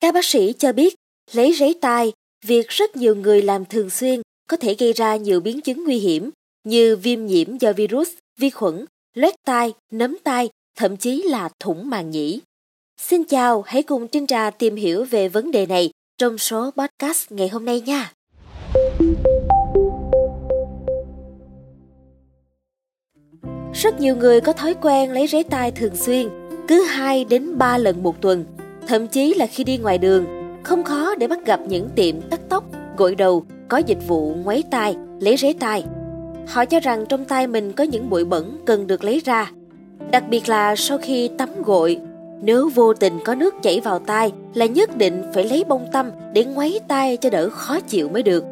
Các bác sĩ cho biết lấy ráy tai, việc rất nhiều người làm thường xuyên có thể gây ra nhiều biến chứng nguy hiểm như viêm nhiễm do virus, vi khuẩn, loét tai, nấm tai, thậm chí là thủng màng nhĩ. Xin chào, hãy cùng Trinh Trà tìm hiểu về vấn đề này trong số podcast ngày hôm nay nha. Rất nhiều người có thói quen lấy rễ tai thường xuyên, cứ 2 đến 3 lần một tuần, thậm chí là khi đi ngoài đường, không khó để bắt gặp những tiệm cắt tóc, gội đầu có dịch vụ ngoáy tai, lấy rế tai. Họ cho rằng trong tay mình có những bụi bẩn cần được lấy ra. Đặc biệt là sau khi tắm gội, nếu vô tình có nước chảy vào tai là nhất định phải lấy bông tăm để ngoáy tai cho đỡ khó chịu mới được.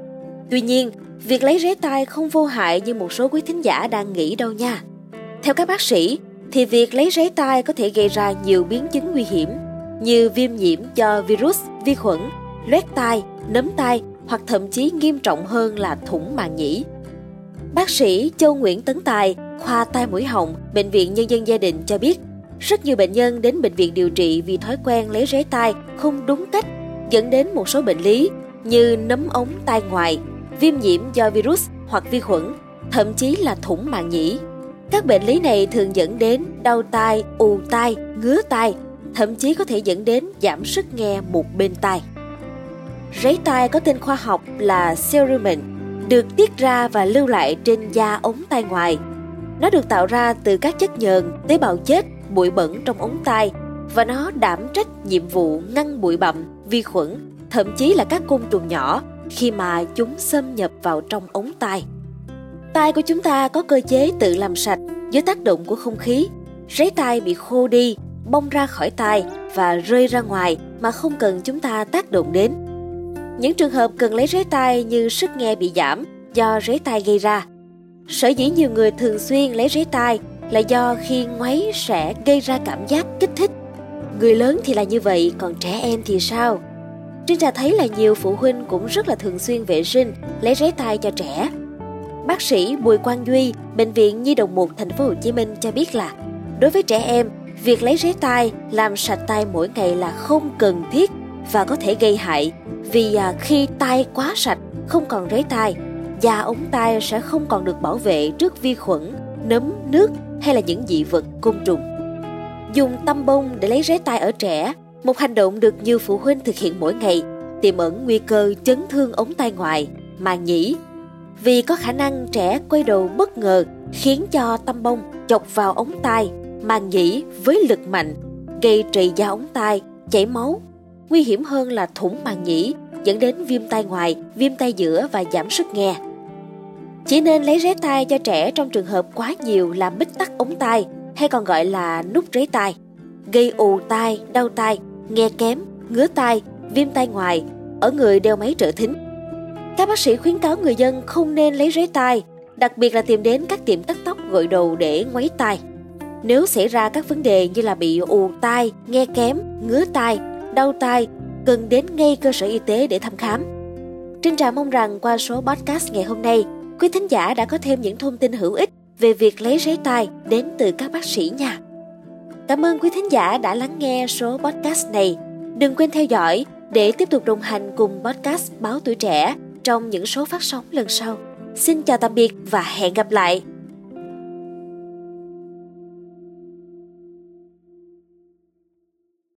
Tuy nhiên, việc lấy rế tai không vô hại như một số quý thính giả đang nghĩ đâu nha. Theo các bác sĩ, thì việc lấy rế tai có thể gây ra nhiều biến chứng nguy hiểm như viêm nhiễm do virus, vi khuẩn, loét tai, nấm tai hoặc thậm chí nghiêm trọng hơn là thủng màng nhĩ. Bác sĩ Châu Nguyễn Tấn Tài, khoa tai mũi họng, Bệnh viện Nhân dân Gia đình cho biết, rất nhiều bệnh nhân đến bệnh viện điều trị vì thói quen lấy rế tai không đúng cách, dẫn đến một số bệnh lý như nấm ống tai ngoài, viêm nhiễm do virus hoặc vi khuẩn, thậm chí là thủng màng nhĩ. Các bệnh lý này thường dẫn đến đau tai, ù tai, ngứa tai, thậm chí có thể dẫn đến giảm sức nghe một bên tai. Ráy tai có tên khoa học là cerumen, được tiết ra và lưu lại trên da ống tai ngoài. Nó được tạo ra từ các chất nhờn, tế bào chết, bụi bẩn trong ống tai và nó đảm trách nhiệm vụ ngăn bụi bặm, vi khuẩn, thậm chí là các côn trùng nhỏ khi mà chúng xâm nhập vào trong ống tai. Tai của chúng ta có cơ chế tự làm sạch dưới tác động của không khí. Ráy tai bị khô đi, bong ra khỏi tai và rơi ra ngoài mà không cần chúng ta tác động đến. Những trường hợp cần lấy rế tai như sức nghe bị giảm do rế tai gây ra. Sở dĩ nhiều người thường xuyên lấy rế tai là do khi ngoáy sẽ gây ra cảm giác kích thích. Người lớn thì là như vậy, còn trẻ em thì sao? Trinh Trà thấy là nhiều phụ huynh cũng rất là thường xuyên vệ sinh, lấy rế tai cho trẻ. Bác sĩ Bùi Quang Duy, Bệnh viện Nhi đồng 1 thành phố Hồ Chí Minh cho biết là đối với trẻ em, việc lấy rế tai, làm sạch tai mỗi ngày là không cần thiết và có thể gây hại. Vì à, khi tai quá sạch, không còn rế tai, da ống tai sẽ không còn được bảo vệ trước vi khuẩn, nấm, nước hay là những dị vật côn trùng. Dùng tăm bông để lấy rế tai ở trẻ, một hành động được nhiều phụ huynh thực hiện mỗi ngày, tiềm ẩn nguy cơ chấn thương ống tai ngoài, màng nhĩ. Vì có khả năng trẻ quay đầu bất ngờ, khiến cho tăm bông chọc vào ống tai màng nhĩ với lực mạnh, gây trầy da ống tai, chảy máu. Nguy hiểm hơn là thủng màng nhĩ, dẫn đến viêm tai ngoài, viêm tai giữa và giảm sức nghe. Chỉ nên lấy rế tai cho trẻ trong trường hợp quá nhiều làm bít tắc ống tai, hay còn gọi là nút rế tai. Gây ù tai, đau tai, nghe kém, ngứa tai, viêm tai ngoài, ở người đeo máy trợ thính. Các bác sĩ khuyến cáo người dân không nên lấy rế tai, đặc biệt là tìm đến các tiệm cắt tóc gội đầu để ngoáy tai nếu xảy ra các vấn đề như là bị ù tai, nghe kém, ngứa tai, đau tai, cần đến ngay cơ sở y tế để thăm khám. Trinh Trà mong rằng qua số podcast ngày hôm nay, quý thính giả đã có thêm những thông tin hữu ích về việc lấy giấy tai đến từ các bác sĩ nha. Cảm ơn quý thính giả đã lắng nghe số podcast này. Đừng quên theo dõi để tiếp tục đồng hành cùng podcast Báo Tuổi Trẻ trong những số phát sóng lần sau. Xin chào tạm biệt và hẹn gặp lại!